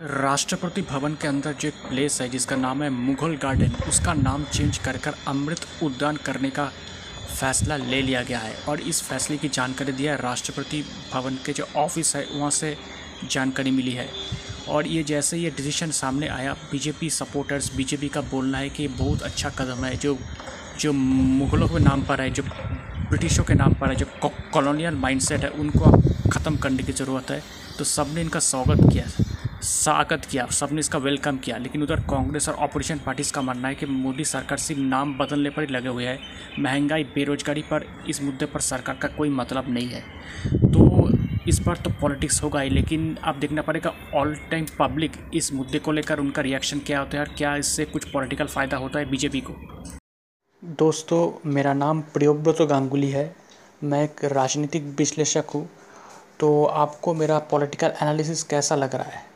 राष्ट्रपति भवन के अंदर जो एक प्लेस है, जिसका नाम है मुगल गार्डन उसका नाम चेंज कर कर अमृत उद्यान करने का फैसला ले लिया गया है। और इस फैसले की जानकारी दिया है राष्ट्रपति भवन के जो ऑफ़िस है, वहाँ से जानकारी मिली है। और ये जैसे ये डिसीज़न सामने आया बीजेपी सपोर्टर्स बीजेपी का बोलना है कि बहुत अच्छा कदम है, जो जो मुग़लों के नाम पर है, जो ब्रिटिशों के नाम पर है, जो कॉलोनियल माइंडसेट है, उनको ख़त्म करने की ज़रूरत है। तो सबने इनका स्वागत किया स्वागत किया सबने इसका वेलकम किया। लेकिन उधर कांग्रेस और ऑपोजिशन पार्टीज़ का मानना है कि मोदी सरकार सिर्फ़ नाम बदलने पर ही लगे हुए हैं। महँगाई, बेरोजगारी पर इस मुद्दे पर सरकार का कोई मतलब नहीं है। तो इस बार तो पॉलिटिक्स होगा ही, लेकिन अब देखना पड़ेगा ऑल टाइम पब्लिक इस मुद्दे को लेकर उनका रिएक्शन क्या होता है और क्या इससे कुछ पॉलिटिकल फ़ायदा होता है बीजेपी को? दोस्तों, मेरा नाम प्रियोव्रत गांगुली है। मैं एक राजनीतिक विश्लेषक हूँ। तो आपको मेरा पॉलिटिकल एनालिसिस कैसा लग रहा है?